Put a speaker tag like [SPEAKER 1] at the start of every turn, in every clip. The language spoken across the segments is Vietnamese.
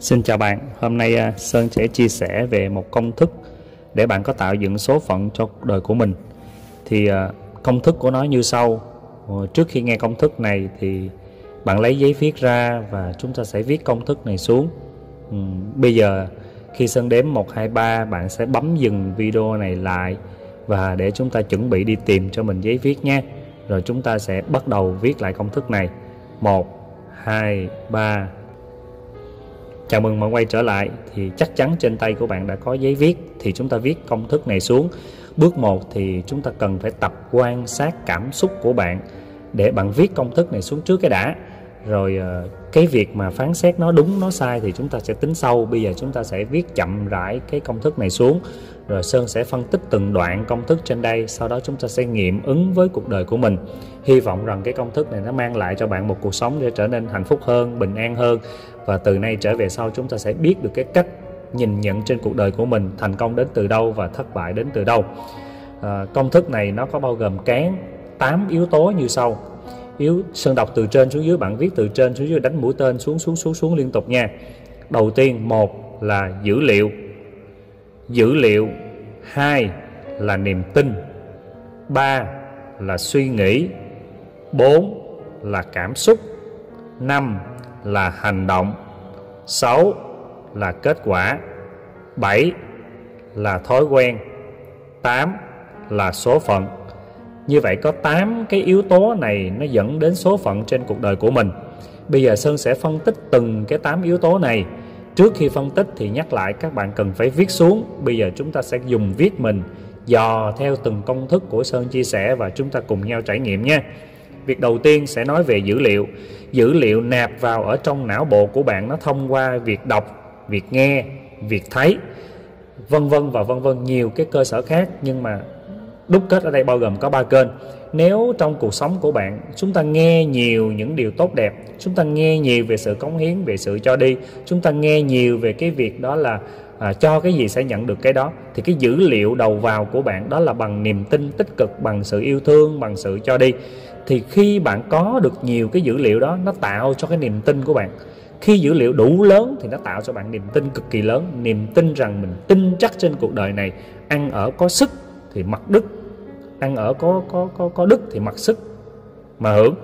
[SPEAKER 1] Xin chào bạn, hôm nay à, Sơn sẽ chia sẻ về một công thức để bạn có tạo dựng số phận cho cuộc đời của mình. Thì à, công thức của nó như sau. Ờ, trước khi nghe công thức này thì bạn lấy giấy viết ra và chúng ta sẽ viết công thức này xuống. Ừ, bây giờ khi Sơn đếm 1 2 3 bạn sẽ bấm dừng video này lại và để chúng ta chuẩn bị đi tìm cho mình giấy viết nhé. Rồi chúng ta sẽ bắt đầu viết lại công thức này. 1 2 3 Chào mừng bạn quay trở lại thì chắc chắn trên tay của bạn đã có giấy viết thì chúng ta viết công thức này xuống. Bước 1 thì chúng ta cần phải tập quan sát cảm xúc của bạn để bạn viết công thức này xuống trước cái đã. Rồi ờ, cái việc mà phán xét nó đúng nó sai thì chúng ta sẽ tính sâu Bây giờ chúng ta sẽ viết chậm rãi cái công thức này xuống. Rồi Sơn sẽ phân tích từng đoạn công thức trên đây, sau đó chúng ta sẽ nghiệm ứng với cuộc đời của mình. Hy vọng rằng cái công thức này nó mang lại cho bạn một cuộc sống để trở nên hạnh phúc hơn, bình an hơn. Và từ nay trở về sau chúng ta sẽ biết được cái cách nhìn nhận trên cuộc đời của mình thành công đến từ đâu và thất bại đến từ đâu. À, công thức này nó có bao gồm cán 8 yếu tố như sau yếu sơn đọc từ trên xuống dưới, bạn viết từ trên xuống dưới, đánh mũi tên xuống xuống xuống xuống liên tục nha. Đầu tiên, một là dữ liệu. Dữ liệu, hai là niềm tin. Ba là suy nghĩ. Bốn là cảm xúc. Năm là hành động. Sáu là kết quả. Bảy là thói quen. Tám là số phận như vậy có 8 cái yếu tố này nó dẫn đến số phận trên cuộc đời của mình. Bây giờ Sơn sẽ phân tích từng cái 8 yếu tố này. Trước khi phân tích thì nhắc lại các bạn cần phải viết xuống. Bây giờ chúng ta sẽ dùng viết mình, dò theo từng công thức của Sơn chia sẻ và chúng ta cùng nhau trải nghiệm nha. Việc đầu tiên sẽ nói về dữ liệu. Dữ liệu nạp vào ở trong não bộ của bạn, nó thông qua việc đọc, việc nghe, việc thấy, vân vân và vân vân, nhiều cái cơ sở khác. Nhưng mà đúc kết ở đây bao gồm có ba kênh. Nếu trong cuộc sống của bạn chúng ta nghe nhiều những điều tốt đẹp chúng ta nghe nhiều về sự cống hiến về sự cho đi chúng ta nghe nhiều về cái việc đó là à, cho cái gì sẽ nhận được cái đó thì cái dữ liệu đầu vào của bạn đó là bằng niềm tin tích cực bằng sự yêu thương bằng sự cho đi. Thì khi bạn có được nhiều cái dữ liệu đó nó tạo cho cái niềm tin của bạn. Khi dữ liệu đủ lớn thì nó tạo cho bạn niềm tin cực kỳ lớn niềm tin rằng mình tin chắc trên cuộc đời này ăn ở có sức thì mặc đức ăn ở có có có có đức thì mặc sức mà hưởng.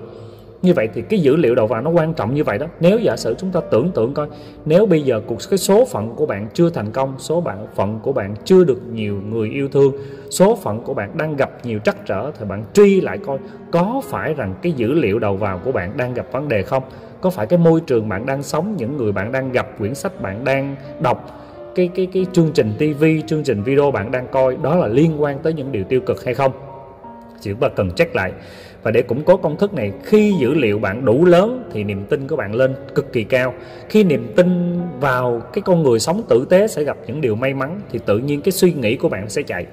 [SPEAKER 1] Như vậy thì cái dữ liệu đầu vào nó quan trọng như vậy đó. Nếu giả sử chúng ta tưởng tượng coi, nếu bây giờ cuộc, cái số phận của bạn chưa thành công, số bạn, phận của bạn chưa được nhiều người yêu thương, số phận của bạn đang gặp nhiều trắc trở thì bạn truy lại coi, có phải rằng cái dữ liệu đầu vào của bạn đang gặp vấn đề không? Có phải cái môi trường bạn đang sống, những người bạn đang gặp quyển sách bạn đang đọc cái cái cái chương trình TV chương trình video bạn đang coi, đó là liên quan tới những điều tiêu cực hay không? Chỉ bạn cần check lại. Và để củng cố công thức này, khi dữ liệu bạn đủ lớn thì niềm tin của bạn lên cực kỳ cao. Khi niềm tin vào cái con người sống tử tế sẽ gặp những điều may mắn, thì tự nhiên cái suy nghĩ của bạn sẽ chạy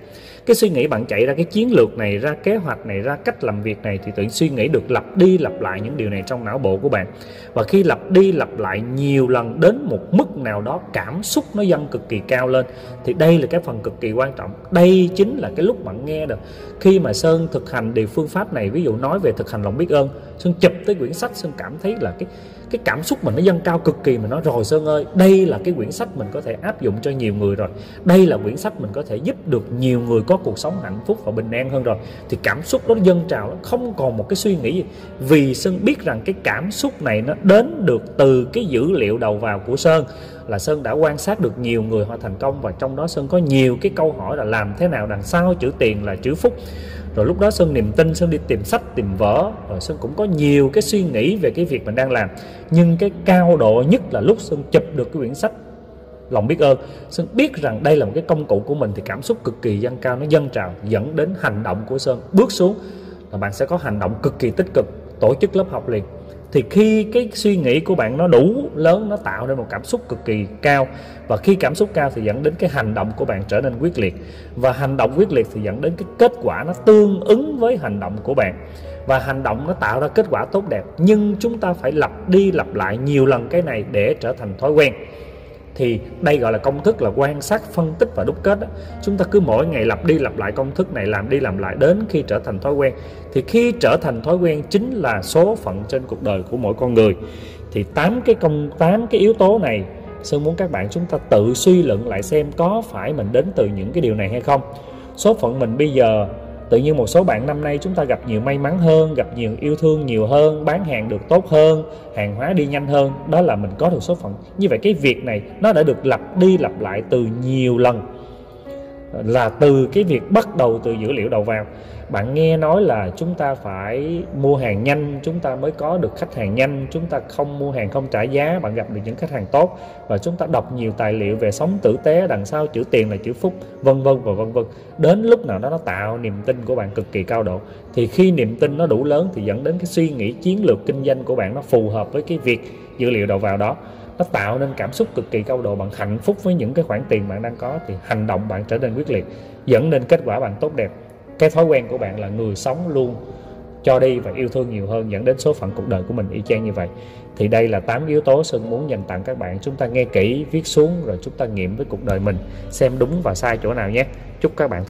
[SPEAKER 1] cái suy nghĩ bạn chạy ra cái chiến lược này, ra kế hoạch này, ra cách làm việc này thì tự suy nghĩ được lặp đi lặp lại những điều này trong não bộ của bạn. Và khi lặp đi lặp lại nhiều lần đến một mức nào đó cảm xúc nó dâng cực kỳ cao lên thì đây là cái phần cực kỳ quan trọng. Đây chính là cái lúc bạn nghe được. Khi mà sơn thực hành điều phương pháp này, ví dụ nói về thực hành lòng biết ơn, sơn chụp tới quyển sách, sơn cảm thấy là cái cái cảm xúc mình nó dâng cao cực kỳ mà nói rồi sơn ơi, đây là cái quyển sách mình có thể áp dụng cho nhiều người rồi. Đây là quyển sách mình có thể giúp được nhiều người có cuộc sống hạnh phúc và bình an hơn rồi, thì cảm xúc đó dâng trào nó không còn một cái suy nghĩ gì. Vì sơn biết rằng cái cảm xúc này nó đến được từ cái dữ liệu đầu vào của sơn, là sơn đã quan sát được nhiều người họ thành công và trong đó sơn có nhiều cái câu hỏi là làm thế nào đằng sau chữ tiền là chữ phúc. Rồi lúc đó sơn niềm tin, sơn đi tìm sách, tìm vở, rồi sơn cũng có nhiều cái suy nghĩ về cái việc mình đang làm. Nhưng cái cao độ nhất là lúc sơn chụp được cái quyển sách lòng biết ơn. Sơn biết rằng đây là một cái công cụ của mình thì cảm xúc cực kỳ dâng cao, nó dâng trào, dẫn đến hành động của sơn. Bước xuống là bạn sẽ có hành động cực kỳ tích cực, tổ chức lớp học liền. Thì khi cái suy nghĩ của bạn nó đủ lớn, nó tạo nên một cảm xúc cực kỳ cao. Và khi cảm xúc cao thì dẫn đến cái hành động của bạn trở nên quyết liệt. Và hành động quyết liệt thì dẫn đến cái kết quả nó tương ứng với hành động của bạn. Và hành động nó tạo ra kết quả tốt đẹp. Nhưng chúng ta phải lặp đi lặp lại nhiều lần cái này để trở thành thói quen thì đây gọi là công thức là quan sát, phân tích và đúc kết đó. chúng ta cứ mỗi ngày lặp đi lặp lại công thức này, làm đi làm lại đến khi trở thành thói quen. Thì khi trở thành thói quen chính là số phận trên cuộc đời của mỗi con người. Thì tám cái công, tám cái yếu tố này Sơn muốn các bạn chúng ta tự suy luận lại xem có phải mình đến từ những cái điều này hay không. Số phận mình bây giờ tự nhiên một số bạn năm nay chúng ta gặp nhiều may mắn hơn, gặp nhiều yêu thương nhiều hơn, bán hàng được tốt hơn, hàng hóa đi nhanh hơn. Đó là mình có được số phận. Như vậy cái việc này nó đã được lặp đi lặp lại từ nhiều lần là từ cái việc bắt đầu từ dữ liệu đầu vào. Bạn nghe nói là chúng ta phải mua hàng nhanh, chúng ta mới có được khách hàng nhanh, chúng ta không mua hàng không trả giá, bạn gặp được những khách hàng tốt và chúng ta đọc nhiều tài liệu về sống tử tế, đằng sau chữ tiền là chữ phúc, vân vân và vân vân. Đến lúc nào đó nó tạo niềm tin của bạn cực kỳ cao độ. Thì khi niềm tin nó đủ lớn thì dẫn đến cái suy nghĩ chiến lược kinh doanh của bạn nó phù hợp với cái việc dữ liệu đầu vào đó nó tạo nên cảm xúc cực kỳ cao độ bạn hạnh phúc với những cái khoản tiền bạn đang có. Thì hành động bạn trở nên quyết liệt, dẫn đến kết quả bạn tốt đẹp. Cái thói quen của bạn là người sống luôn cho đi và yêu thương nhiều hơn, dẫn đến số phận cuộc đời của mình y chang như vậy. Thì đây là 8 yếu tố Sơn muốn dành tặng các bạn. Chúng ta nghe kỹ, viết xuống, rồi chúng ta nghiệm với cuộc đời mình, xem đúng và sai chỗ nào nhé. Chúc các bạn